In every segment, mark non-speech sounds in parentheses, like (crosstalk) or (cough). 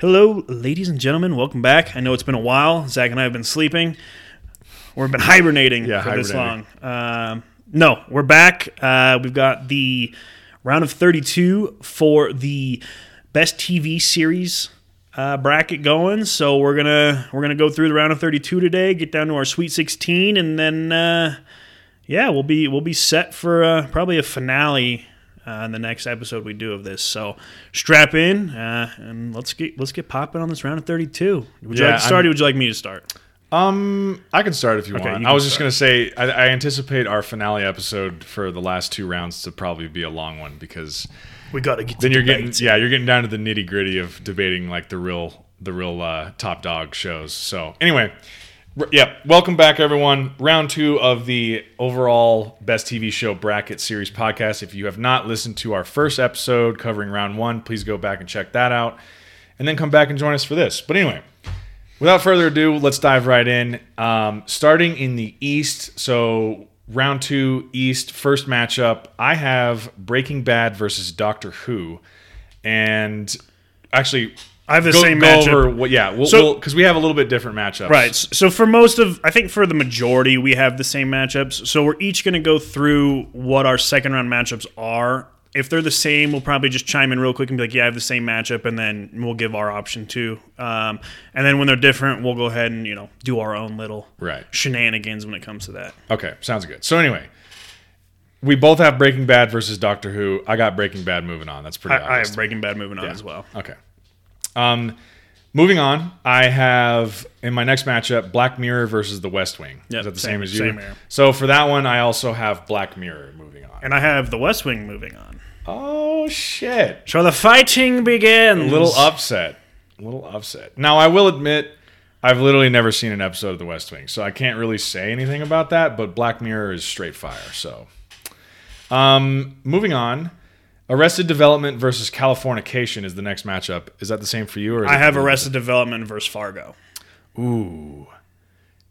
Hello, ladies and gentlemen. Welcome back. I know it's been a while. Zach and I have been sleeping. We've been hibernating Yeah, for this long. hibernating. Um, no, we're back. Uh, we've got the round of 32 for the best TV series uh, bracket going. So we're gonna we're gonna go through the round of 32 today. Get down to our Sweet 16, and then uh, yeah, we'll be we'll be set for uh, probably a finale uh, in the next episode we do of this. So strap in uh, and let's get let's get popping on this round of 32. Would you like to start? I'm- or Would you like me to start? Um, I can start if you Okay, want. you I can was just gonna say I, I anticipate our finale episode for the last two rounds to probably be a long one because We got to get. then you're getting yeah you're getting down to the nitty gritty of debating like the real the real uh, top dog shows. So anyway, r- yeah, welcome back everyone. Round two of the overall best TV show bracket series podcast. If you have not listened to our first episode covering round one, please go back and check that out, and then come back and join us for this. But anyway. Without further ado, let's dive right in. Um, starting in the East, so round two East, first matchup, I have Breaking Bad versus Doctor Who, and actually, I have the go, same go matchup. over what, yeah, we'll, So- because we have a little bit different matchups, Right. So for most of, I think for the majority, we have the same matchups. So we're each going to go through what our second round matchups are. If they're the same, we'll probably just chime in real quick and be like, "Yeah, I have the same matchup," and then we'll give our option too. Um, and then when they're different, we'll go ahead and you know do our own little Right. shenanigans when it comes to that. Okay, sounds good. So anyway, we both have Breaking Bad versus Doctor Who. I got Breaking Bad moving on. That's pretty I, I have Breaking Bad moving on as well. Okay. Um, moving on, I have in my next matchup Black Mirror versus The West Wing. Yep, Is that the same- same, as you? same here. So for that one, I also have Black Mirror moving on. And I have The West Wing moving on. Oh shit! So the fighting begins. A little upset. A little upset. Now I will admit. I've literally never seen an episode of The West Wing, so I can't really say anything about that. But Black Mirror is straight fire. So, um, moving on, Arrested Development versus Californication is the next matchup. Is that the same for you? Or I have Arrested Development versus Fargo. Ooh.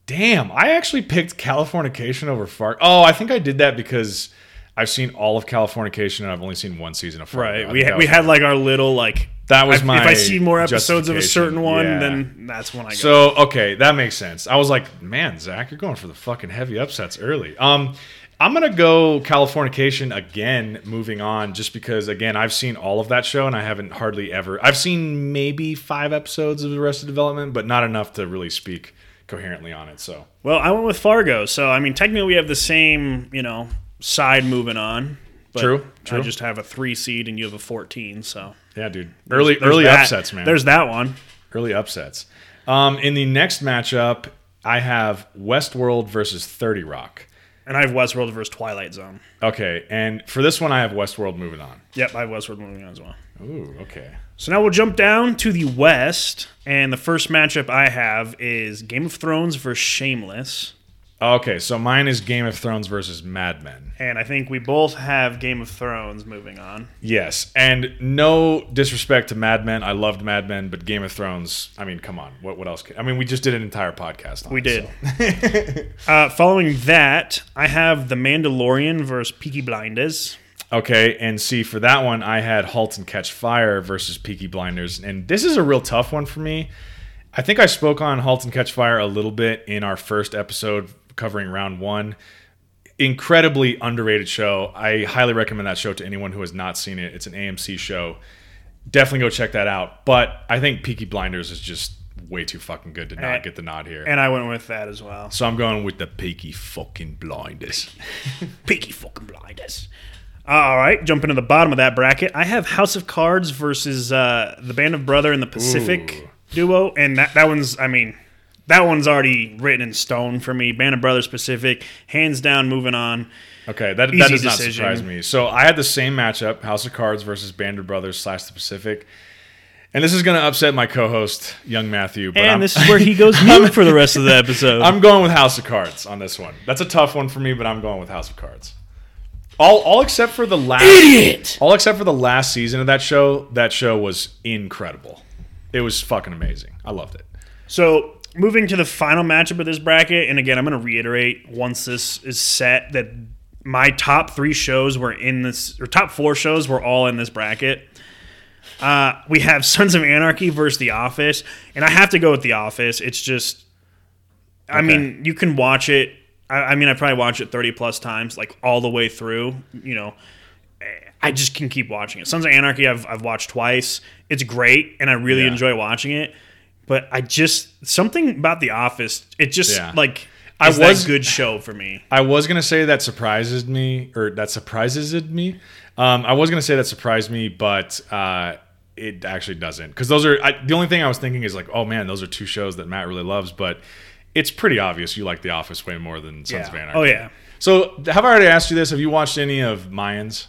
Damn, I actually picked Californication over Fargo. Oh, I think I did that because I've seen all of Californication and I've only seen one season of Fargo. Right. We had, we had like our little like That was if, my if I see more episodes of a certain one, Yeah. then that's when I go. So, okay, that makes sense. I was like, man, Zach, you're going for the fucking heavy upsets early. Um I'm gonna go Californication again, moving on, just because again I've seen all of that show and I haven't hardly ever I've seen maybe five episodes of Arrested Development, but not enough to really speak coherently on it. So well, I went with Fargo. So I mean, technically we have the same you know side moving on. But True, I just have a three seed and you have a fourteen. So yeah, dude. Early there's early that- upsets, man. There's that one. early upsets. Um, in the next matchup, I have Westworld versus 30 Rock. And I have Westworld versus Twilight Zone. Okay, and for this one, I have Westworld moving on. Yep, I have Westworld moving on as well. Ooh, okay. So now we'll jump down to the West, and the first matchup I have is Game of Thrones versus Shameless. Okay, so mine is Game of Thrones versus Mad Men. And I think we both have Game of Thrones moving on. Yes, and no disrespect to Mad Men. I loved Mad Men, but Game of Thrones, I mean, come on. What, what else? Can, I mean, we just did an entire podcast on We it, did. so. (laughs) (laughs) Uh, following that, I have The Mandalorian versus Peaky Blinders. Okay, and see, for that one, I had Halt and Catch Fire versus Peaky Blinders. And this is a real tough one for me. I think I spoke on Halt and Catch Fire a little bit in our first episode covering round one. Incredibly underrated show. I highly recommend that show to anyone who has not seen it. It's an AMC show. Definitely go check that out. But I think Peaky Blinders is just way too fucking good to not And- get the nod here. And I went with that as well. so I'm going with the Peaky fucking Blinders. (laughs) Peaky fucking Blinders. All right, jump into the bottom of that bracket. I have House of Cards versus uh, the Band of Brother and the Pacific Ooh. duo, and that that one's, I mean, that one's already written in stone for me. Band of Brothers Pacific, hands down, moving on. Okay, that, Easy that does not surprise me. So I had the same matchup: House of Cards versus Band of Brothers slash the Pacific. And this is going to upset my co-host, Young Matthew. But And I'm, this is where he (laughs) goes mute for the rest of the (laughs) episode. I'm going with House of Cards on this one. That's a tough one for me, but I'm going with House of Cards. All, all except for the last, Idiot! all except for the last season of that show. That show was incredible. It was fucking amazing. I loved it. So moving to the final matchup of this bracket, and again, I'm going to reiterate once this is set that my top three shows were in this, or top four shows were all in this bracket. Uh, we have (laughs) Sons of Anarchy versus The Office, and I have to go with The Office. It's just, I Okay. mean, you can watch it. I, I mean, I probably watched it thirty plus times, like all the way through. You know, I just can keep watching it. Sons of Anarchy, I've I've watched twice. It's great, and I really Yeah. enjoy watching it. But I just something about The Office. It just Yeah. like I was- good show for me. (laughs) I was gonna say that surprises me, or that surprises me. Um, I was gonna say that surprised me, but uh, it actually doesn't. Because those are I, the only thing I was thinking is like, oh man, those are two shows that Matt really loves. But it's pretty obvious you like The Office way more than Sons of Yeah. Anarchy. Oh yeah. So have I already asked you this? Have you watched any of Mayans?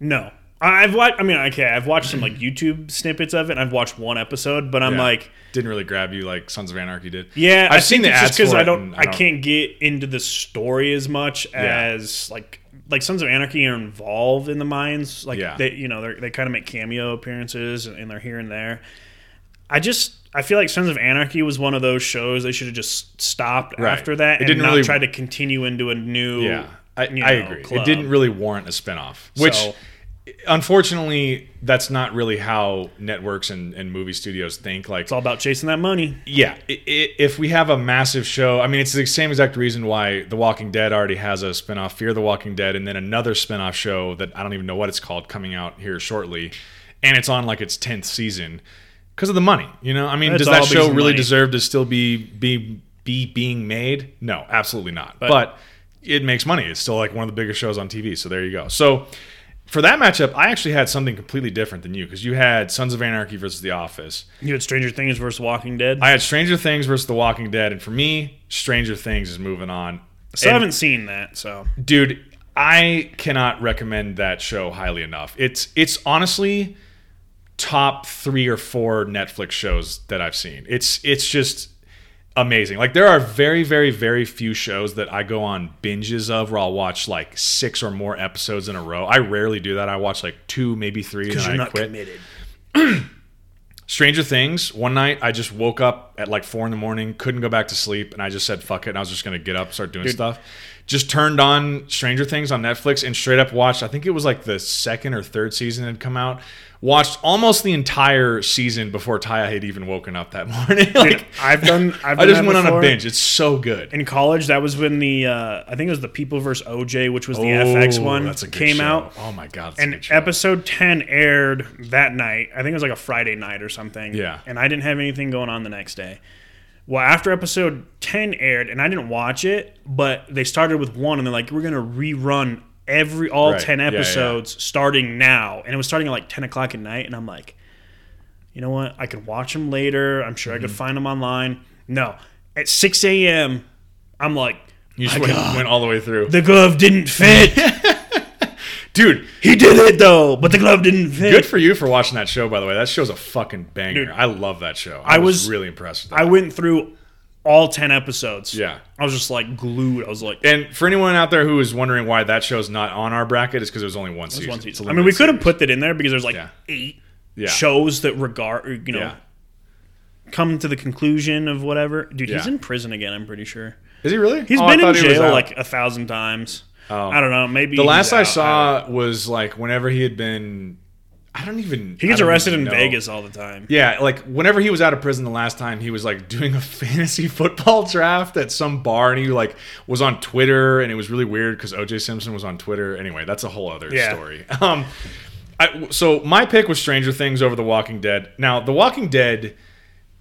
No. I've watched. I mean, okay, I've watched some like (clears throat) YouTube snippets of it. and I've watched one episode, but I'm Yeah. like, didn't really grab you like Sons of Anarchy did. yeah, I've I seen think the it's ads just because for I it don't, and I, can't get into the story as much as like like Sons of Anarchy are involved in the Mayans. Like Yeah. they, you know, they're, they kind of make cameo appearances and, and they're here and there. I just. I feel like Sons of Anarchy was one of those shows they should have just stopped Right. after that It and didn't not really- try to continue into a new. Yeah, I, you I know, agree. club. It didn't really warrant a spinoff, which So- unfortunately, that's not really how networks and, and movie studios think. Like, It's all about chasing that money. yeah, i- i- if we have a massive show, I mean, it's the same exact reason why The Walking Dead already has a spinoff, Fear the Walking Dead, and then another spinoff show that I don't even know what it's called coming out here shortly, and it's on like its tenth season because of the money. You know, I mean, It's does all that because show of really money. deserve to still be be be being made? No, absolutely not. but it makes money. It's still like one of the biggest shows on TV. So there you go. So for that matchup, I actually had something completely different than you because you had Sons of Anarchy versus The Office. You had Stranger Things versus Walking Dead. I had Stranger Things versus The Walking Dead, and for me, Stranger Things is moving on. so I haven't seen that. So dude, I cannot recommend that show highly enough. It's it's honestly top three or four Netflix shows that I've seen. It's it's just amazing. Like there are very very very few shows that I go on binges of where I'll watch like six or more episodes in a row. I rarely do that. I watch like two, maybe three, and because you're I not quit. committed. (clears throat) Stranger Things. One night, I just woke up at like four in the morning, couldn't go back to sleep, and I just said fuck it, and I was just gonna get up, start doing stuff. Just turned on Stranger Things on Netflix and straight up watched. I think it was like the second or third season had come out. Watched almost the entire season before Taya had even woken up that (laughs) morning. like, I've done. I've I just went on a binge. It's so good. in college. That was when the uh, I think it was the People vs. OJ, which was the FX one, that's a good came show. out. Oh my god, And episode ten aired that night. I think it was like a Friday night or something. Yeah. And I didn't have anything going on the next day. Well, after episode ten aired, and I didn't watch it, but they started with one, and they're like, "We're gonna rerun every all Right. ten Yeah, yeah. episodes starting now," and it was starting at like ten o'clock at night, and I'm like, you know what? I can watch them later. I'm sure I Mm-hmm. could find them online. No, at six a.m., I'm like, you just went, went all the way through, the glove didn't fit. (laughs) dude. he did it though, but the glove didn't fit. Good for you for watching that show, by the way. That show's a fucking banger. Dude. I love that show. I, I was, was- really impressed with that. I went through all ten episodes. Yeah. I was just like glued. I was like, And for anyone out there who is wondering why that show's not on our bracket, is because it was only one season. one season. I mean, we could have put that in there because there's like Yeah. eight Yeah. shows that regard, you know, Yeah. come to the conclusion of whatever. Dude, he's in prison again. I'm pretty sure Is he really? he's Oh, been in thought he was jail like a thousand times. Oh. I don't know. Maybe the last I out. saw was like whenever he had been. I don't even. he gets arrested in know. Vegas all the time. Yeah, like whenever he was out of prison the last time, he was like doing a (laughs) fantasy football draft at some bar, and he like was on Twitter, and it was really weird because OJ Simpson was on Twitter. Anyway, that's a whole other Yeah. story. (laughs) Um, I, so my pick was Stranger Things over The Walking Dead. Now, The Walking Dead,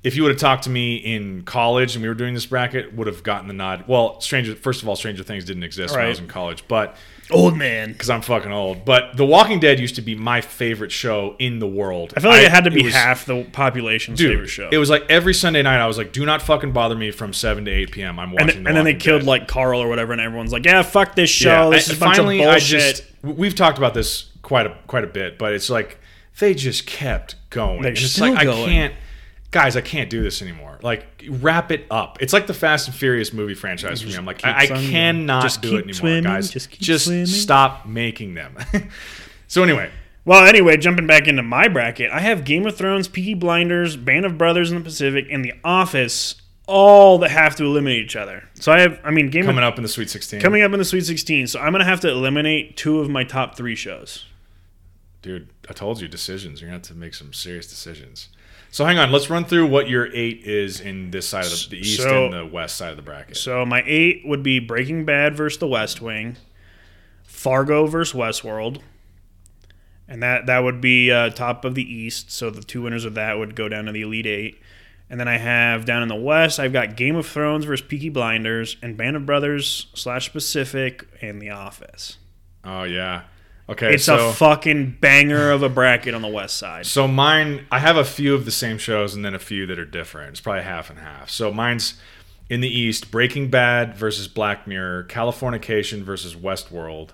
if you would have talked to me in college and we were doing this bracket, would have gotten the nod. Well, Stranger, first of all, Stranger Things didn't exist when I was in college, but Old man. because I'm fucking old. But The Walking Dead used to be my favorite show in the world. I feel like it had to be was- half the population's Dude, favorite show. It was like every Sunday night. I was like, "Do not fucking bother me from seven to eight p.m. I'm watching." and, The and then they Walking killed like Carl or whatever, and everyone's like, "Yeah, fuck this show. Yeah, this I- is finally, I just we've talked about this quite a quite a bit, but it's like they just kept going. They're it's like going. I can't, guys, I can't do this anymore. Like wrap it up. It's like the Fast and Furious movie franchise for me. I'm like, I, I keeps on going. cannot Just do it anymore, swimming, guys. just swimming. stop making them. (laughs) so anyway, Well, anyway, jumping back into my bracket, I have Game of Thrones, Peaky Blinders, Band of Brothers in the Pacific, and The Office, all that have to eliminate each other. So I have, I mean, Game coming of, up in the Sweet Sixteen, coming up in the Sweet 16. So I'm gonna have to eliminate two of my top three shows. dude. I told you decisions. You're gonna have to make some serious decisions. So hang on, let's run through what your eight is in this side of the, the east So- and the west side of the bracket. So my eight would be Breaking Bad versus The West Wing, Fargo versus Westworld, and that that would be uh, top of the East. So the two winners of that would go down to the Elite Eight. And then I have down in the West, I've got Game of Thrones versus Peaky Blinders, and Band of Brothers slash Pacific, and The Office. Oh yeah. Okay. It's so a fucking banger of a bracket on the West side. so mine, I have a few of the same shows and then a few that are different. It's probably half and half. So mine's in the East: Breaking Bad versus Black Mirror, Californication versus Westworld,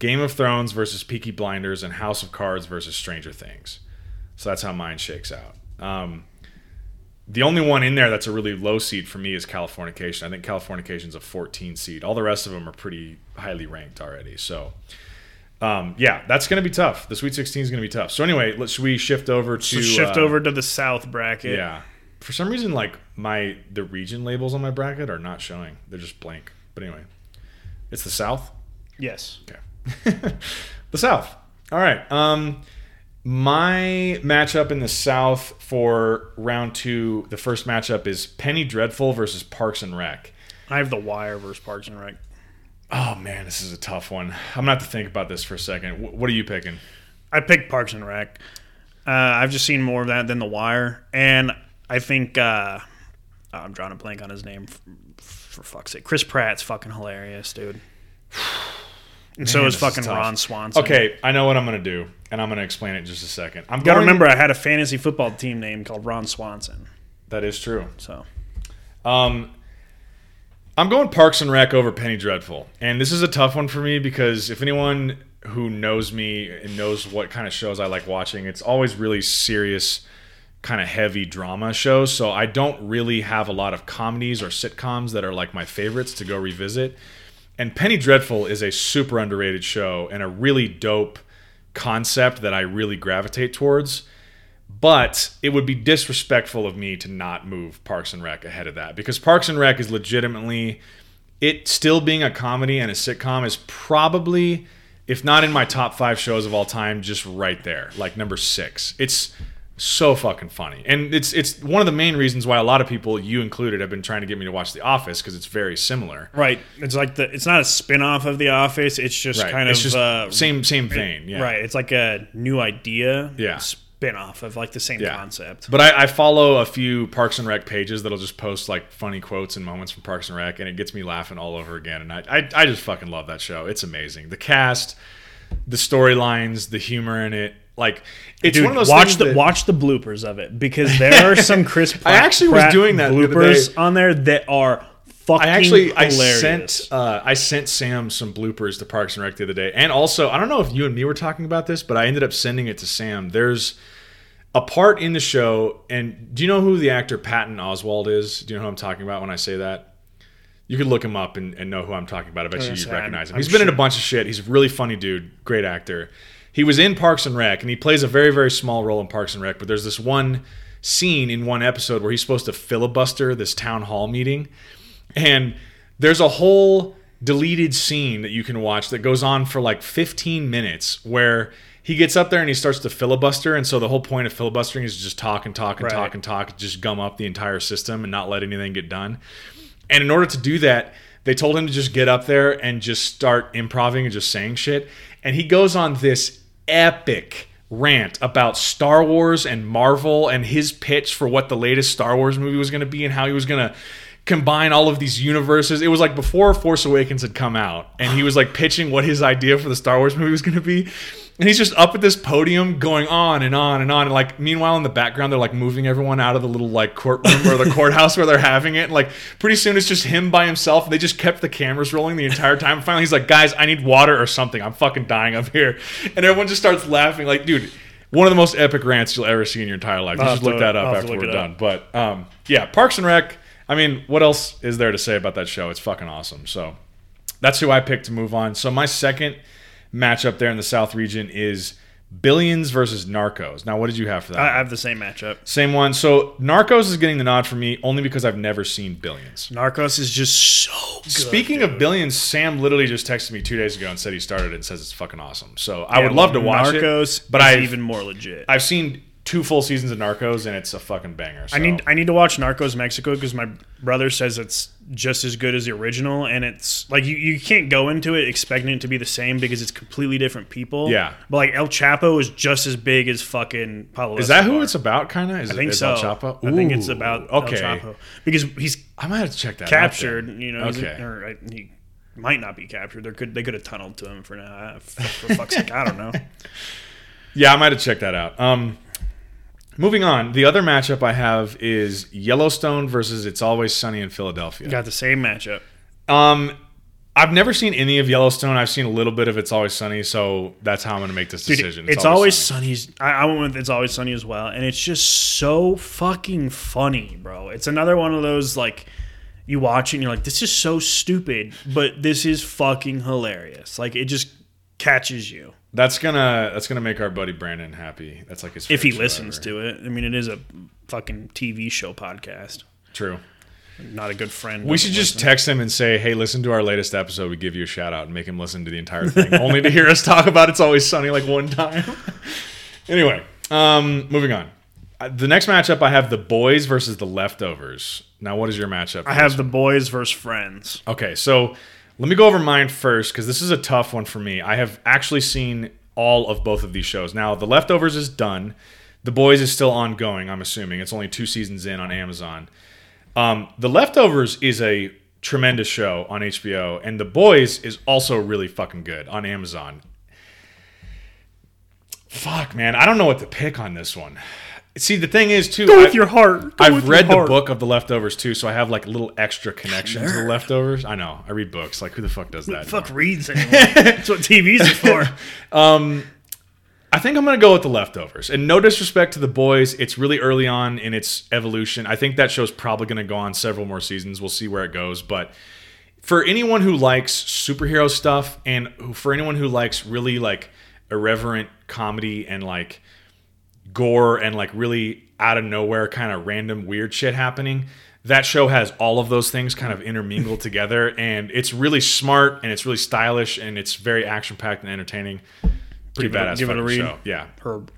Game of Thrones versus Peaky Blinders, and House of Cards versus Stranger Things. So that's how mine shakes out. Um, the only one in there that's a really low seed for me is Californication. I think Californication's a 14 seed. All the rest of them are pretty highly ranked already. So, um, yeah, that's going to be tough. The Sweet 16 is going to be tough. So anyway, let's we shift over to So shift uh, over to the South bracket. Yeah, for some reason, like my the region labels on my bracket are not showing. They're just blank. But anyway, it's the South. Yes. Okay. (laughs) the South. All right. Um, my matchup in the South for round two, the first matchup is Penny Dreadful versus Parks and Rec. I have The Wire versus Parks and Rec. Oh man, this is a tough one. I'm gonna have to think about this for a second. Wh- What are you picking? I picked Parks and Rec. Uh, I've just seen more of that than The Wire, and I think uh, oh, I'm drawing a blank on his name. For, for fuck's sake, Chris Pratt's fucking hilarious, dude. (sighs) And so Man, is is fucking tough. Ron Swanson. Okay, I know what I'm gonna do, and I'm gonna explain it in just a second. I'm gotta remember, I had a fantasy football team named called Ron Swanson. that is true. So Um, I'm going Parks and Rec over Penny Dreadful, and this is a tough one for me because if anyone who knows me and knows what kind of shows I like watching, it's always really serious, kind of heavy drama shows. So I don't really have a lot of comedies or sitcoms that are like my favorites to go revisit. And Penny Dreadful is a super underrated show and a really dope concept that I really gravitate towards. But it would be disrespectful of me to not move Parks and Rec ahead of that because Parks and Rec is legitimately it still being a comedy and a sitcom is probably if not in my top 5 shows of all time just right there like number 6. It's so fucking funny. And it's it's one of the main reasons why a lot of people you included have been trying to get me to watch The Office because it's very similar. right, it's like the it's not a spin off of The Office. It's just Right. kind it's of just uh, same same vein. Yeah. right. It's like a new idea. Yeah. Spin off of like the same Yeah. concept. But I, I follow a few Parks and Rec pages that'll just post like funny quotes and moments from Parks and Rec, and it gets me laughing all over again. And I, I, I just fucking love that show. It's amazing. The cast, the storylines, the humor in it. Like it's Dude, one of those watch things the that- watch the bloopers of it because there are some (laughs) Chris. Pratt, actually was Pratt doing that bloopers day. on there that are fucking. I actually I sent uh, I sent Sam some bloopers to Parks and Rec the other day, and also I don't know if you and me were talking about this, but I ended up sending it to Sam. There's a part in the show, and do you know who the actor Patton Oswalt is? Do you know who I'm talking about when I say that? You could look him up and, and know who I'm talking about. I bet you Yes, you I'm- recognize him. I'm He's been in a bunch of shit. He's a really funny dude, great actor. He was in Parks and Rec, and he plays a very very small role in Parks and Rec. But there's this one scene in one episode where he's supposed to filibuster this town hall meeting, and there's a whole deleted scene that you can watch that goes on for like 15 minutes where he gets up there and he starts to filibuster and so the whole point of filibustering is just talk and talk and Right. talk and talk just gum up the entire system and not let anything get done and in order to do that they told him to just get up there and just start improving and just saying shit and he goes on this epic rant about Star Wars and Marvel and his pitch for what the latest Star Wars movie was going to be and how he was going to combine all of these universes. It was like before Force Awakens had come out and he was like pitching what his idea for the Star Wars movie was going to be. And he's just up at this podium going on and on and on. And like, meanwhile, in the background, they're like moving everyone out of the little like courtroom or the (laughs) courthouse where they're having it. And like, pretty soon it's just him by himself. And They just kept the cameras rolling the entire time. And finally, he's like, guys, I need water or something. I'm fucking dying up here. And everyone just starts laughing. Like, dude, one of the most epic rants you'll ever see in your entire life. You should look that up after we're done. up. But um, yeah, Parks and Rec. I mean, what else is there to say about that show? It's fucking awesome. So that's who I picked to move on. So my second matchup there in the South region is Billions versus Narcos. Now, what did you have for that? I, I have the same matchup. Same one. So Narcos is getting the nod for me only because I've never seen Billions. Narcos is just so good. Speaking dude. of Billions, Sam literally just texted me two days ago and said he started it and says it's fucking awesome. So I Yeah, would love to watch Narcos, it, but I've even more legit. I've seen two full seasons of Narcos and it's a fucking banger. So. I need I need to watch Narcos Mexico because my brother says it's just as good as the original, and it's like you, you can't go into it expecting it to be the same because it's completely different people. Yeah. but like El Chapo is just as big as fucking Pablo. is that who it's about? Kind of. I think it, so. El Chapo? I think it's about okay. El Chapo because he's I might have to check that. captured. You know, Okay. or uh, he might not be captured. There could they could have tunneled to him for now. For, for fuck's sake, I don't know. (laughs) Yeah, I might have checked that out. Um, moving on, the other matchup I have is Yellowstone versus It's Always Sunny in Philadelphia. Got the same matchup. Um, I've never seen any of Yellowstone. I've seen a little bit of It's Always Sunny, so that's how I'm going to make this Dude, decision. it's, always, Sunny's. I, I went with It's Always Sunny as well, and it's just so fucking funny, bro. It's another one of those like you watch it and you're like, this is so stupid, but this is fucking hilarious. Like it just catches you That's gonna that's gonna make our buddy Brandon happy. That's like his if he listens ever. to it. I mean, it is a fucking TV show podcast. True. Not a good friend. We should just text him and say, "Hey, listen to our latest episode. We give you a shout out and make him listen to the entire thing, only to hear us talk about it's always sunny like one time." (laughs) anyway, um, moving on. Uh, The next matchup I have the boys versus the leftovers. Now, what is your matchup? I have the boys versus friends. Okay, so let me go over mine first because this is a tough one for me. I have actually seen all of both of these shows. Now, The Leftovers is done. The Boys is still ongoing, I'm assuming. It's only two seasons in on Amazon. Um, the Leftovers is a tremendous show on HBO, and The Boys is also really fucking good on Amazon. Fuck, man. I don't know what to pick on this one. See, the thing is, too. Go I- with your heart. Go I've read your the heart. book of the leftovers too, so I have like a little extra connection to the leftovers. I know. I read books. Like who the fuck does that? Fuck reads (laughs) anymore. That's what TV's is for. (laughs) um, I think I'm gonna go with the leftovers. And no disrespect to the boys, it's really early on in its evolution. I think that show's probably gonna go on several more seasons. We'll see where it goes. But for anyone who likes superhero stuff and for anyone who likes really like irreverent comedy and like gore and like really out of nowhere kind of random weird shit happening. That show has all of those things kind of intermingled (laughs) together, and it's really smart and it's really stylish and it's very action packed and entertaining. Pretty Give it badass give it a read. show. Yeah, Herb.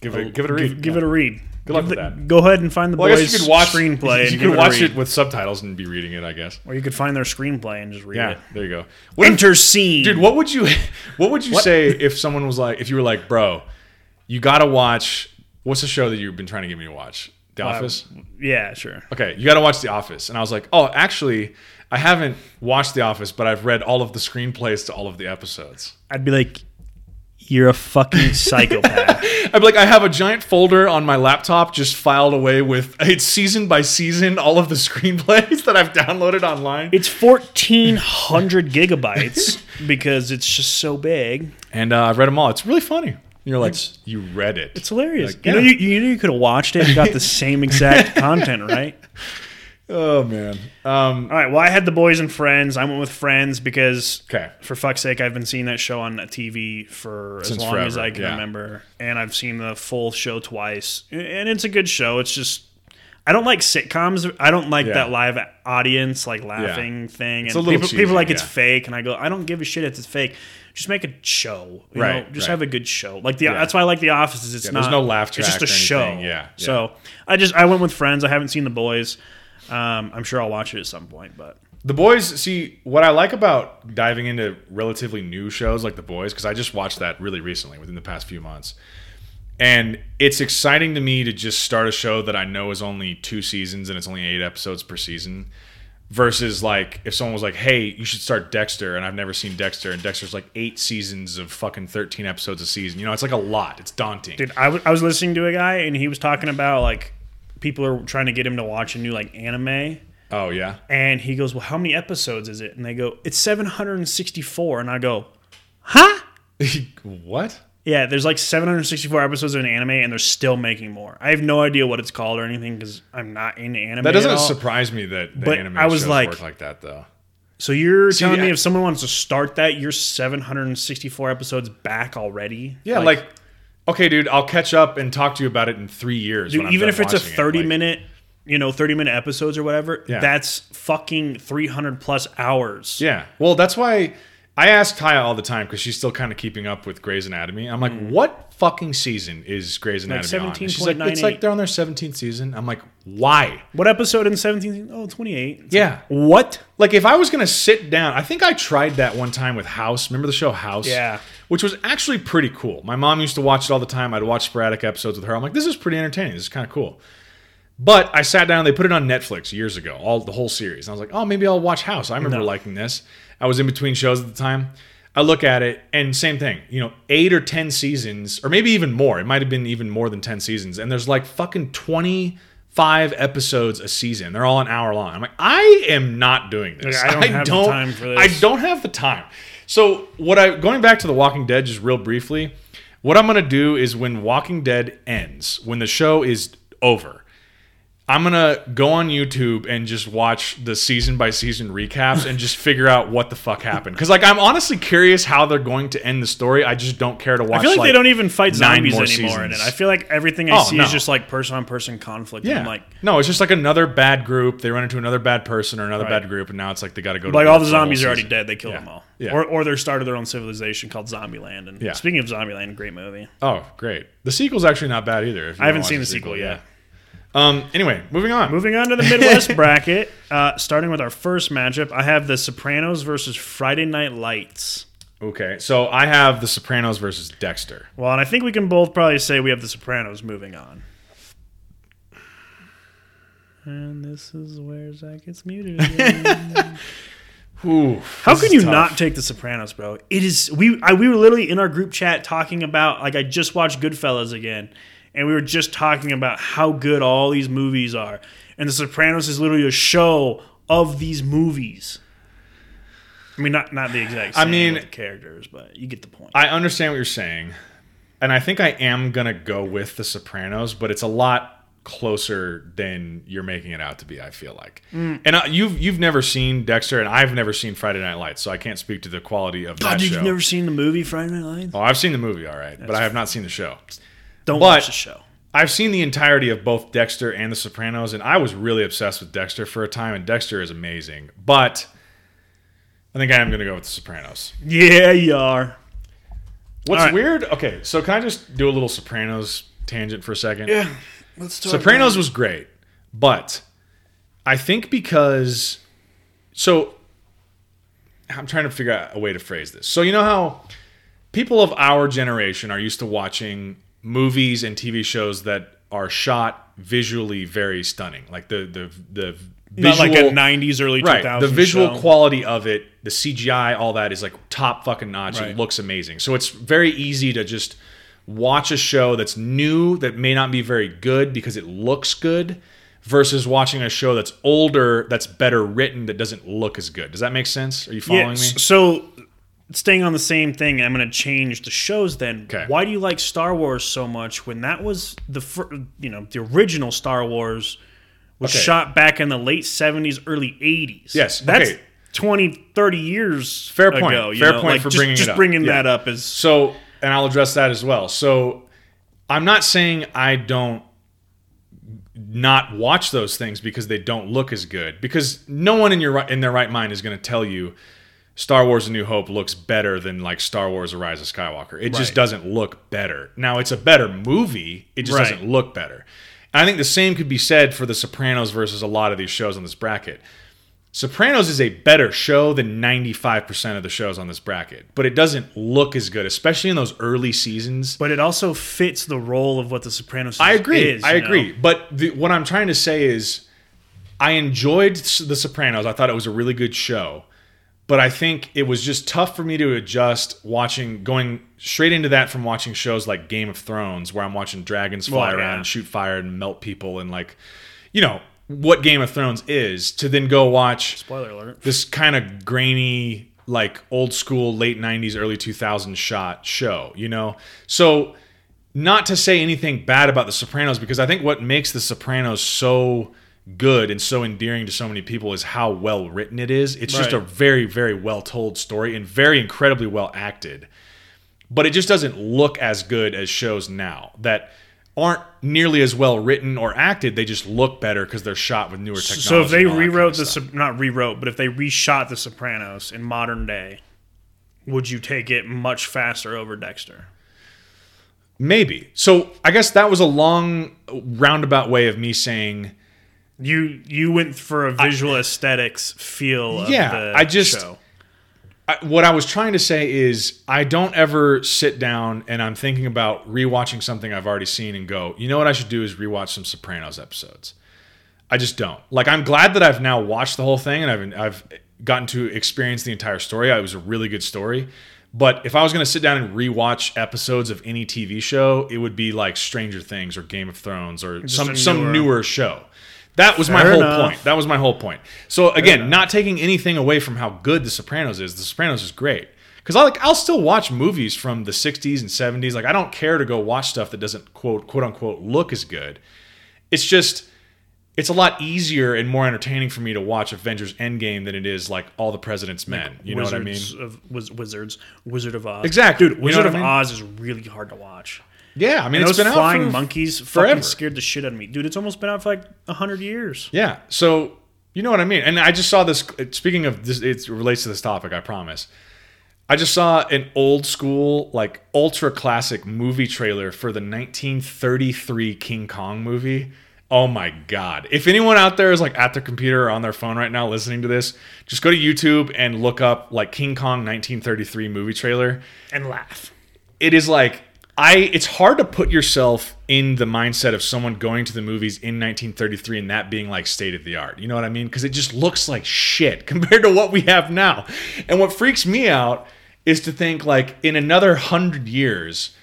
give it give it a read. Give, give it a read. Good luck Give with that. Go ahead and find the Well, I boys' guess you could watch screenplay. and You give could watch read. it with subtitles and be reading it. I guess. or you could find their screenplay and just read Yeah, it. Yeah, there you go. What if- scene, dude what would you (laughs) what would you say if someone was like if you were like bro you gotta watch what's the show that you've been trying to get me to watch? The office? Yeah, sure. okay you gotta watch the office. And i was like oh actually i haven't watched the office but i've read all of the screenplays to all of the episodes. I'd be like, you're a fucking psychopath. (laughs) i'd be like i have a giant folder on my laptop just filed away with it's season by season all of the screenplays (laughs) that i've downloaded online. It's fourteen hundred gigabytes (laughs) because it's just so big. and uh, i've read them all. It's really funny you're like you read it It's hilarious. Like, you know, you, you know, you could have watched it and got the same exact (laughs) content, right? oh man um All right. Well, I had the boys and friends. I went with friends because, okay for fuck's sake, I've been seeing that show on TV for as Since long as I can yeah. remember, and I've seen the full show twice, and it's a good show. It's just. I don't like sitcoms. I don't like Yeah. that live audience like laughing thing. And a little people, people cheesy, like it's fake, and I go, I don't give a shit if it's fake. Just make a show, you Right, know. Just right. have a good show. Like the Yeah. that's why I like The Office. Is it's Yeah, not there's no laugh track. It's just a show. Yeah, yeah. So I just I went with friends. I haven't seen the boys. Um, I'm sure I'll watch it at some point, but The Boys, see, what I like about diving into relatively new shows like The Boys, because I just watched that really recently within the past few months. And it's exciting to me to just start a show that I know is only two seasons and it's only eight episodes per season. Versus like if someone was like, "Hey, you should start Dexter," and I've never seen Dexter, and Dexter's like eight seasons of fucking thirteen episodes a season. You know, it's like a lot. It's daunting. dude, I I was listening to a guy and he was talking about like people are trying to get him to watch a new like anime. Oh yeah, And he goes, Well, how many episodes is it? And they go, It's 764. And I go, Huh? (laughs) what? Yeah, there's like 764 episodes of an anime and they're still making more. I have no idea what it's called or anything because I'm not into anime. That doesn't surprise me that the But anime I was shows like- work like that though. So you're telling me I- if someone wants to start that, you're 764 episodes back already? Yeah, like, okay, dude, I'll catch up and talk to you about it in three years. Dude, even if it's a watching it. 30 Like, minute, you know, 30 minute episodes or whatever, Yeah. that's fucking 300 plus hours. Yeah. Well, that's why I ask Taya all the time because she's still kind of keeping up with Grey's Anatomy. I'm like, mm. what fucking season is Grey's Anatomy on? And She's like, it's like they're on their 17th season. I'm like, why? What episode in 17? Oh, 28. It's Yeah. like, what? Like if I was gonna sit down, I think I tried that one time with House. Remember the show House? Yeah. Which was actually pretty cool. My mom used to watch it all the time. I'd watch sporadic episodes with her. I'm like, this is pretty entertaining. This is kind of cool. But I sat down. They put it on Netflix years ago, all the whole series. And I was like, oh, maybe I'll watch House. I remember No. liking this. I was in between shows at the time. I look at it, and same thing. You know, eight or ten seasons, or maybe even more. It might have been even more than ten seasons. And there's like fucking twenty five episodes a season. They're all an hour long. I'm like, I am not doing this. Like, I don't have the time for this. I don't have the time. So what I going back to The Walking Dead just real briefly, what I'm gonna do is when Walking Dead ends, when the show is over, I'm gonna go on YouTube and just watch the season by season recaps and just figure out what the fuck happened. Because like I'm honestly curious how they're going to end the story. I just don't care to watch. I feel like, they don't even fight zombies more anymore in it. I feel like everything I Oh, see no. is just like person on person conflict. and Yeah, I'm like, no, it's just like another bad group. They run into another bad person or another Right. bad group, and now it's like they got to go. to like all the zombies are already dead. They kill Yeah. them all. Yeah. Or, or they're started their own civilization called Zombieland. And Yeah. speaking of Zombieland, great movie. Oh, great! The sequel's actually not bad either. I haven't seen the sequel yet. Um. Anyway, moving on. Moving on to the Midwest (laughs) bracket, uh, starting with our first matchup, I have The Sopranos versus Friday Night Lights. Okay, so I have The Sopranos versus Dexter. Well, and I think we can both probably say we have The Sopranos moving on. And this is where Zach gets muted again. (laughs) Ooh, How can you tough. not take The Sopranos, bro? It is we I, we were literally in our group chat talking about like I just watched Goodfellas again, and we were just talking about how good all these movies are, and The Sopranos is literally a show of these movies. I mean, not not the exact. I Same mean- characters, but you get the point. I understand what you're saying, and I think I am gonna go with The Sopranos, but it's a lot closer than you're making it out to be. I feel like, Mm. and uh, you've you've never seen Dexter, and I've never seen Friday Night Lights, so I can't speak to the quality of God, that dude, show. you've never seen the movie Friday Night Lights? oh, I've seen the movie, all right, but I have not seen the show. Don't but- watch the show. I've seen the entirety of both Dexter and The Sopranos, and I was really obsessed with Dexter for a time, and Dexter is amazing. But I think I am going to go with The Sopranos. Yeah, you are. What's right. weird? Okay, so can I just do a little Sopranos tangent for a second? Yeah, let's talk. Sopranos was great, but I think because so I'm trying to figure out a way to phrase this. So you know how people of our generation are used to watching movies and TV shows that are shot visually very stunning, like the the the not visual, like a '90s, early 2000s. right the visual show. quality of it the cgi all that is like top fucking notch Right. it looks amazing so it's very easy to just watch a show that's new that may not be very good because it looks good versus watching a show that's older that's better written that doesn't look as good does that make sense are you following Yeah, me So, staying on the same thing, I'm going to change the shows. Then, Okay. why do you like Star Wars so much when that was the fir- you know the original Star Wars was Okay. shot back in the late 70s, early 80s? Yes, that's okay. 20, 30 years. Fair point. Ago, Fair know? point Like, for just, bringing it just bringing Yeah. that up is So, and I'll address that as well. So, I'm not saying I don't not watch those things because they don't look as good. Because no one in your in their right mind is going to tell you Star Wars: A New Hope looks better than like Star Wars: A Rise of Skywalker. It just doesn't look better. Now, it's a better movie. It just Right. doesn't look better. And I think the same could be said for The Sopranos versus a lot of these shows on this bracket. Sopranos is a better show than 95% of the shows on this bracket, but it doesn't look as good, especially in those early seasons. but it also fits the role of what the Sopranos. I agree. Is, I you know? agree. But the, what I'm trying to say is, I enjoyed The Sopranos. I thought it was a really good show, but I think it was just tough for me to adjust watching, going straight into that from watching shows like Game of Thrones, where I'm watching dragons fly Well, around yeah. and shoot fire and melt people, and like, you know, what Game of Thrones is, to then go watch Spoiler alert. this kind of grainy like old school late 90s early 2000s shot show you know so not to say anything bad about the sopranos because i think what makes the sopranos so good and so endearing to so many people is how well written it is it's just a very very well told story and very incredibly well acted but it just doesn't look as good as shows now that aren't nearly as well written or acted. They just look better because they're shot with newer technology. So if they that kind rewrote of the. Not rewrote, but if they reshot the Sopranos in modern day, would you take it much faster over Dexter? maybe. So I guess that was a long roundabout way of me saying. You you went for a visual aesthetics feel. Of Yeah, the I just- show. I, what I was trying to say is I don't ever sit down and I'm thinking about rewatching something I've already seen and go, you know what I should do is rewatch some Sopranos episodes. I just don't. Like I'm glad that I've now watched the whole thing and I've I've gotten to experience the entire story. It was a really good story. But if I was going to sit down and rewatch episodes of any TV show, it would be like Stranger Things or Game of Thrones or some a some newer- newer show. That was my whole enough. point. That was my whole point. So again, not taking anything away from how good The Sopranos is. The Sopranos is great because I like I'll still watch movies from the '60s and '70s. Like I don't care to go watch stuff that doesn't quote quote unquote look as good. It's just it's a lot easier and more entertaining for me to watch Avengers Endgame than it is like All the President's Men. You know what I mean? Wizards Of, wiz- wizards, Wizard of Oz. Exactly. dude. You know Wizard what of I mean? Oz is really hard to watch. Yeah, I mean And it's those been flying out for monkeys forever. fucking scared the shit out of me, dude. It's almost been out for like hundred years. Yeah. So you know what I mean. And I just saw this. Speaking of this, it relates to this topic. I promise. I just saw an old school, like ultra classic movie trailer for the 1933 King Kong movie. Oh my god! If anyone out there is like at their computer or on their phone right now listening to this, just go to YouTube and look up like King Kong 1933 movie trailer And laugh. it is like I it's hard to put yourself in the mindset of someone going to the movies in 1933 and that being like state of the art. You know what I mean? Because it just looks like shit (laughs) compared to what we have now. And what freaks me out is to think like in another 100 years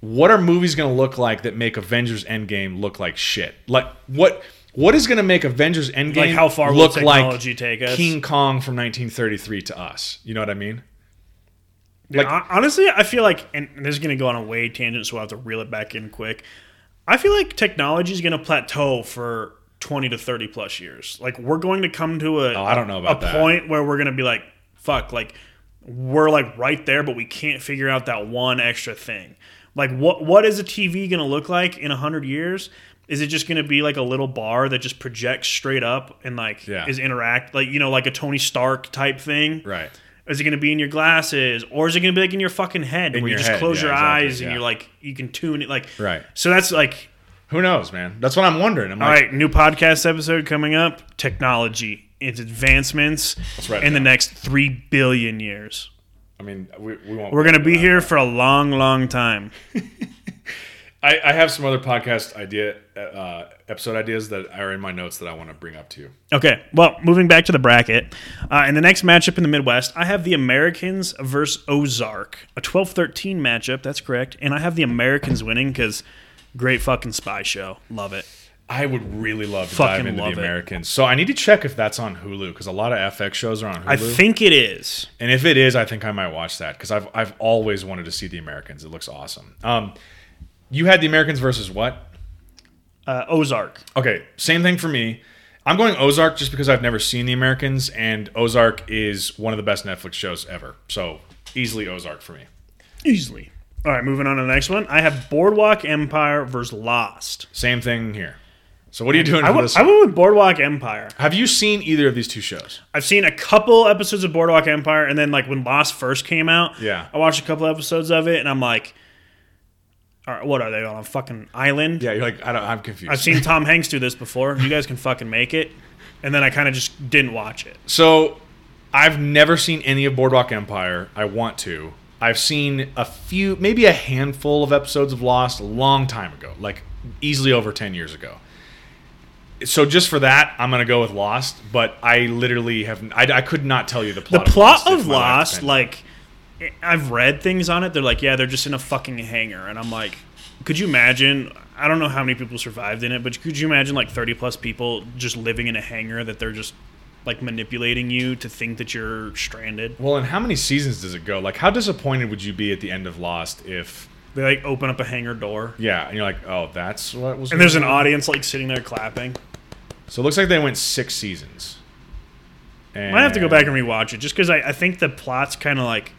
what are movies going to look like that make Avengers Endgame look like shit? Like what what is going to make Avengers Endgame Like how far will look technology like take us? King Kong from 1933 to us? You know what I mean? Like Like- honestly, I feel like, and this is gonna go on a way tangent, so we'll have to reel it back in quick. I feel like technology is gonna plateau for twenty to thirty plus years. Like we're going to come to a Oh, I don't know about a that. point where we're gonna be like, fuck, like we're like right there, but we can't figure out that one extra thing. Like what what is a TV gonna look like in hundred years? Is it just gonna be like a little bar that just projects straight up and like Yeah. is interact like you know like a Tony Stark type thing? Right. Is it going to be in your glasses, or is it going to be like in your fucking head, In where you just head, close yeah, your exactly, eyes and yeah. you're like you can tune it, like Right. So that's like, Who knows, man? That's what I'm wondering. I'm all like, right, new podcast episode coming up: technology, its advancements it in the next three billion years. I mean, we, we won't. We're going to be here for a long, long time. (laughs) I, I have some other podcast idea, uh, episode ideas that are in my notes that I want to bring up to you. Okay, well, moving back to the bracket. Uh, in the next matchup in the Midwest, I have the Americans versus Ozark, a 12 13 matchup. That's correct. And I have the Americans winning because great fucking spy show. Love it. I would really love to Fucking dive into the it. Americans. So I need to check if that's on Hulu because a lot of FX shows are on Hulu. I think it is. and if it is, I think I might watch that because I've I've always wanted to see the Americans. It looks awesome. Um, you had the Americans versus what? Uh, Ozark. Okay, same thing for me. I'm going Ozark just because I've never seen the Americans, and Ozark is one of the best Netflix shows ever. So easily Ozark for me. Easily. All right, moving on to the next one. I have Boardwalk Empire versus Lost. Same thing here. So what are you doing I for went, this? I went with Boardwalk Empire. Have you seen either of these two shows? I've seen a couple episodes of Boardwalk Empire, and then like when Lost first came out, Yeah. I watched a couple episodes of it, and I'm like, right, what are they on a fucking island? Yeah, you're like I don't, I'm confused. I've seen Tom Hanks do this before. You guys can fucking make it. And then I kind of just didn't watch it. So I've never seen any of Boardwalk Empire. I want to. I've seen a few, maybe a handful of episodes of Lost a long time ago, like easily over 10 years ago. So just for that, I'm going to go with Lost, but I literally have I, I could not tell you the The plot. plot if of Lost, like, I've read things on it. They're like, yeah, they're just in a fucking hangar. And I'm like, could you imagine? I don't know how many people survived in it, but could you imagine like 30 plus people just living in a hangar that they're just like manipulating you to think that you're stranded? Well, and how many seasons does it go? Like how disappointed would you be at the end of Lost if They like open up a hangar door. yeah, and you're like, "Oh, that's what was And there's an on? audience like sitting there clapping. So it looks like they went 6 seasons. And Might have to go back and rewatch it just because I, I think the plot's kind of like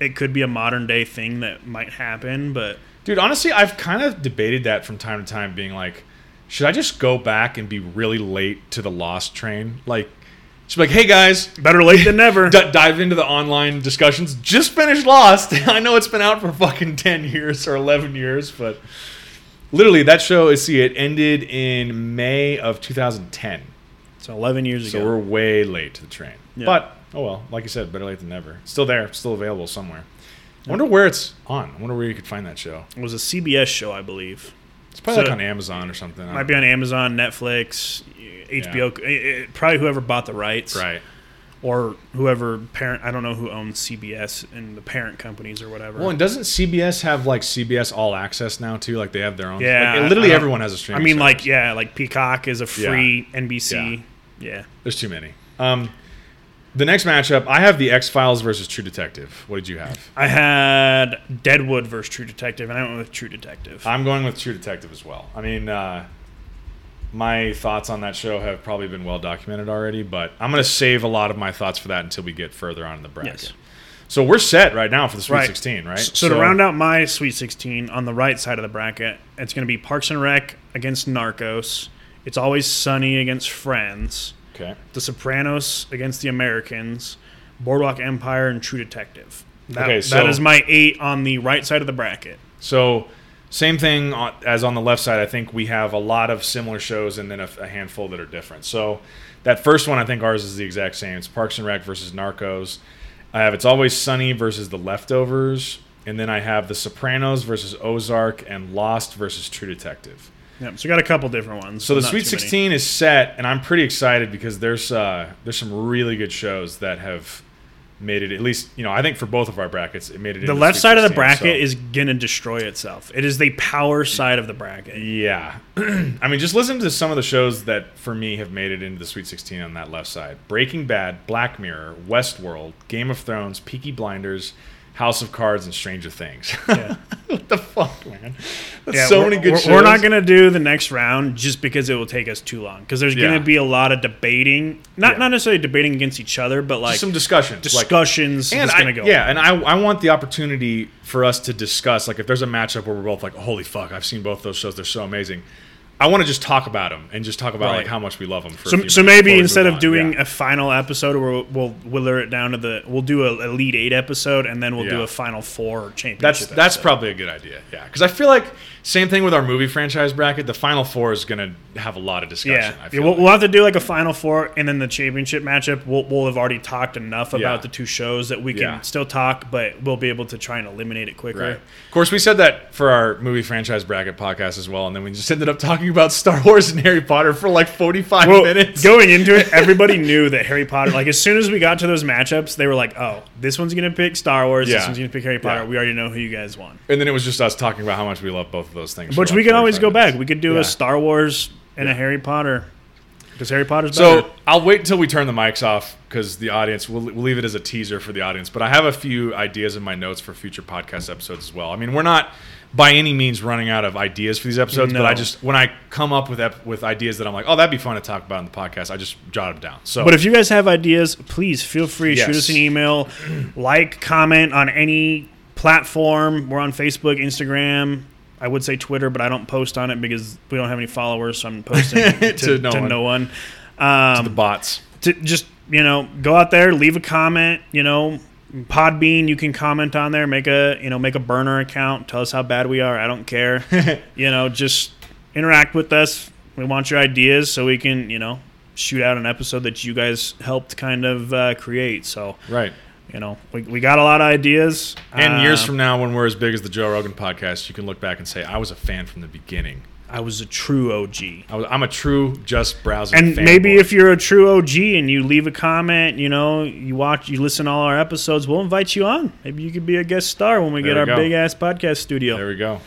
it could be a modern day thing that might happen, but Dude, honestly, I've kind of debated that from time to time, being like, should I just go back and be really late to the Lost train? Like, just be like, hey guys, better late than never. (laughs) d- dive into the online discussions. Just finished Lost. (laughs) I know it's been out for fucking 10 years or 11 years, but literally, that show is, see, it ended in May of 2010. so 11 years So ago. So we're way late to the train. Yeah. But, oh well, like you said, better late than never. It's still there, still available somewhere. I wonder where it's on. I wonder where you could find that show. It was a CBS show, I believe. It's probably So- like on Amazon or something. Might be on Amazon, Netflix, HBO. eh, eh, Probably whoever bought the rights, Right. or whoever parent. I don't know who owns CBS and the parent companies or whatever. Well, and doesn't CBS have like CBS All Access now too? Like they have their own. Yeah, Like, literally everyone has a stream. I mean, like yeah, like Peacock is a free NBC. Yeah. there's too many. Um, the next matchup, I have the X Files versus True Detective. What did you have? I had Deadwood versus True Detective, and I went with True Detective. I'm going with True Detective as well. I mean, uh, my thoughts on that show have probably been well documented already, but I'm going to save a lot of my thoughts for that until we get further on in the bracket. Yes. So we're set right now for the Sweet Right. 16, right? So, to round out my Sweet 16 on the right side of the bracket, it's going to be Parks and Rec against Narcos. It's Always Sunny against Friends. Okay. The Sopranos against The Americans. Boardwalk Empire and True Detective. That, Okay, that so- is my eight on the right side of the bracket. So, same thing as on the left side. I think we have a lot of similar shows and then a, a handful that are different. So, that first one, I think ours is the exact same. It's Parks and Rec versus Narcos. I have It's Always Sunny versus The Leftovers. And then I have The Sopranos versus Ozark and Lost versus True Detective. Yep, so we got a couple different ones. So the Sweet too many. 16 is set, and I'm pretty excited because there's uh, there's some really good shows that have made it. At least you know, I think for both of our brackets, it made it. The left side of the bracket so- is going to destroy itself. It is the power side of the bracket. Yeah. (clears throat) I mean, just listen to some of the shows that, for me, have made it into the Sweet 16 on that left side Breaking Bad, Black Mirror, Westworld, Game of Thrones, Peaky Blinders, House of Cards, and Stranger Things. (laughs) Yeah. what the fuck, man? That's Yeah, so many good we're, shows. We're not going to do the next round just because it will take us too long. Because there's Yeah. to be a lot of debating, not not necessarily debating against each other, but like Just some discussions. like- discussions and is I, going to go. yeah, and I, I want the opportunity for us to discuss. Like, if there's a matchup where we're both like, "Holy fuck, I've seen both those shows; they're so amazing." I want to just talk about them and just talk about Right. like how much we love them. For So, so maybe instead of on. doing Yeah. a final episode, we'll, we'll wither it down to the. We'll do a elite eight episode, and then we'll do a final four championship. That's that's episode. probably a good idea. Yeah, because I feel like same thing with our movie franchise bracket. The final four is going to have a lot of discussion. Yeah, I Yeah, we'll, like. we'll have to do like a final four, and then the championship matchup. We'll, we'll have already talked enough about Yeah. the two shows that we can Yeah. still talk, but we'll be able to try and eliminate it quicker. Right. Of course, we said that for our movie franchise bracket podcast as well, and then we just ended up talking about Star Wars and Harry Potter for like forty-five Well, minutes. going into it, (laughs) everybody knew that Harry Potter. Like as soon as we got to those matchups, they were like, "Oh, this one's gonna pick Star Wars. This one's gonna pick Harry Potter. We already know who you guys want." And then it was just us talking about how much we love both of those things. Which like we can always go minutes. back. We could do Yeah. a Star Wars and a Harry Potter because Harry Potter's So. I'll wait until we turn the mics off because the audience we'll, we'll leave it as a teaser for the audience. But I have a few ideas in my notes for future podcast episodes as well. I mean, we're not by any means running out of ideas for these episodes, but I just when I come up with ep- with ideas that I'm like, oh, that'd be fun to talk about in the podcast, I just jot them down. So, But if you guys have ideas, please feel free to shoot us an email, like, comment on any platform. We're on Facebook, Instagram. I would say Twitter, but I don't post on it because we don't have any followers, so I'm posting to, (laughs) To to, no no, one. one. Um, the bots, to just you know go out there leave a comment you know podbean you can comment on there make a you know make a burner account tell us how bad we are i don't care (laughs) you know just interact with us we want your ideas so we can you know shoot out an episode that you guys helped kind of uh, create so right? You know we, we got a lot of ideas And years Uh, from now, when we're as big as the Joe Rogan podcast, you can look back and say, I was a fan from the beginning. i was a true og I was, I'm a true just browsing. and maybe fanboy. if you're a true OG and you leave a comment, you know, you watch, you listen to all our episodes, we'll invite you on. Maybe you could be a guest star when we There get we our go. big ass podcast studio, there we go.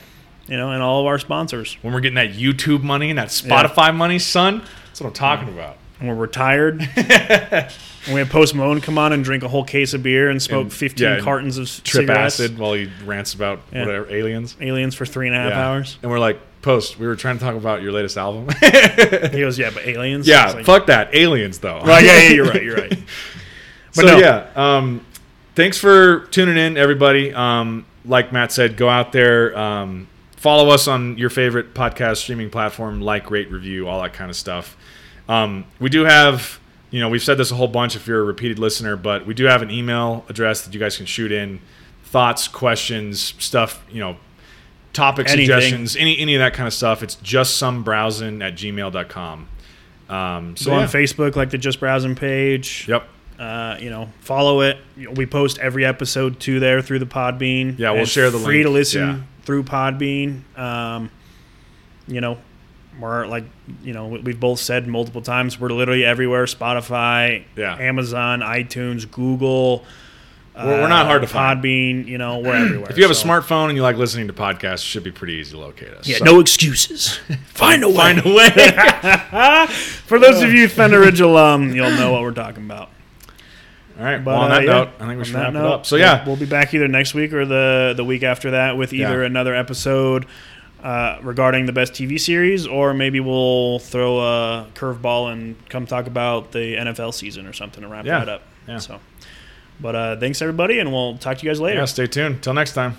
you know, and all of our sponsors. When we're getting that YouTube money and that Spotify money, son, that's what I'm talking about. And we're retired. (laughs) and we had Post Malone come on and drink a whole case of beer and smoke And- 15 yeah, cartons of Trip cigarettes, acid while he rants about Yeah. whatever aliens. aliens for three and a half Yeah. hours. And we're like, post. We were trying to talk about your latest album. (laughs) He (laughs) goes, yeah, but aliens. yeah, like- fuck that. Aliens though. Right, yeah, yeah, you're right. You're right. (laughs) But so no. yeah, um, thanks for tuning in, everybody. Um, like Matt said, go out there, um, follow us on your favorite podcast streaming platform, like, rate, review, all that kind of stuff. Um, we do have, you know, we've said this a whole bunch if you're a repeated listener, but we do have an email address that you guys can shoot in thoughts, questions, stuff, you know, topic Anything. suggestions, any any of that kind of stuff. It's just some browsing at gmail.com. Um, so Go yeah. on Facebook, like the Just Browsing page. Yep. Uh, you know, follow it. We post every episode to there through the Podbean. Yeah, we'll It's share the free to listen Yeah. through Podbean. Um, you know, we're like, you know, we've both said multiple times we're literally everywhere: Spotify, Yeah. Amazon, iTunes, Google. We're- we're not hard to find. Podbean, you know, we're (clears throat) everywhere. If you have a smartphone and you like listening to podcasts, it should be pretty easy to locate us. yeah, So- no excuses. (laughs) Find a way. Find a way. (laughs) For those of you (laughs) Thunder Ridge alum, you'll know what we're talking about. All right. But well, on uh, that yeah, note, I think we should wrap it up. So yeah, we'll, be back either next week or the the week after that with either Yeah. another episode uh, regarding the best TV series, or maybe we'll throw a curveball and come talk about the NFL season or something to wrap Yeah. that up. Yeah. So, but uh, thanks everybody, and we'll talk to you guys later. yeah. Stay tuned. Till next time.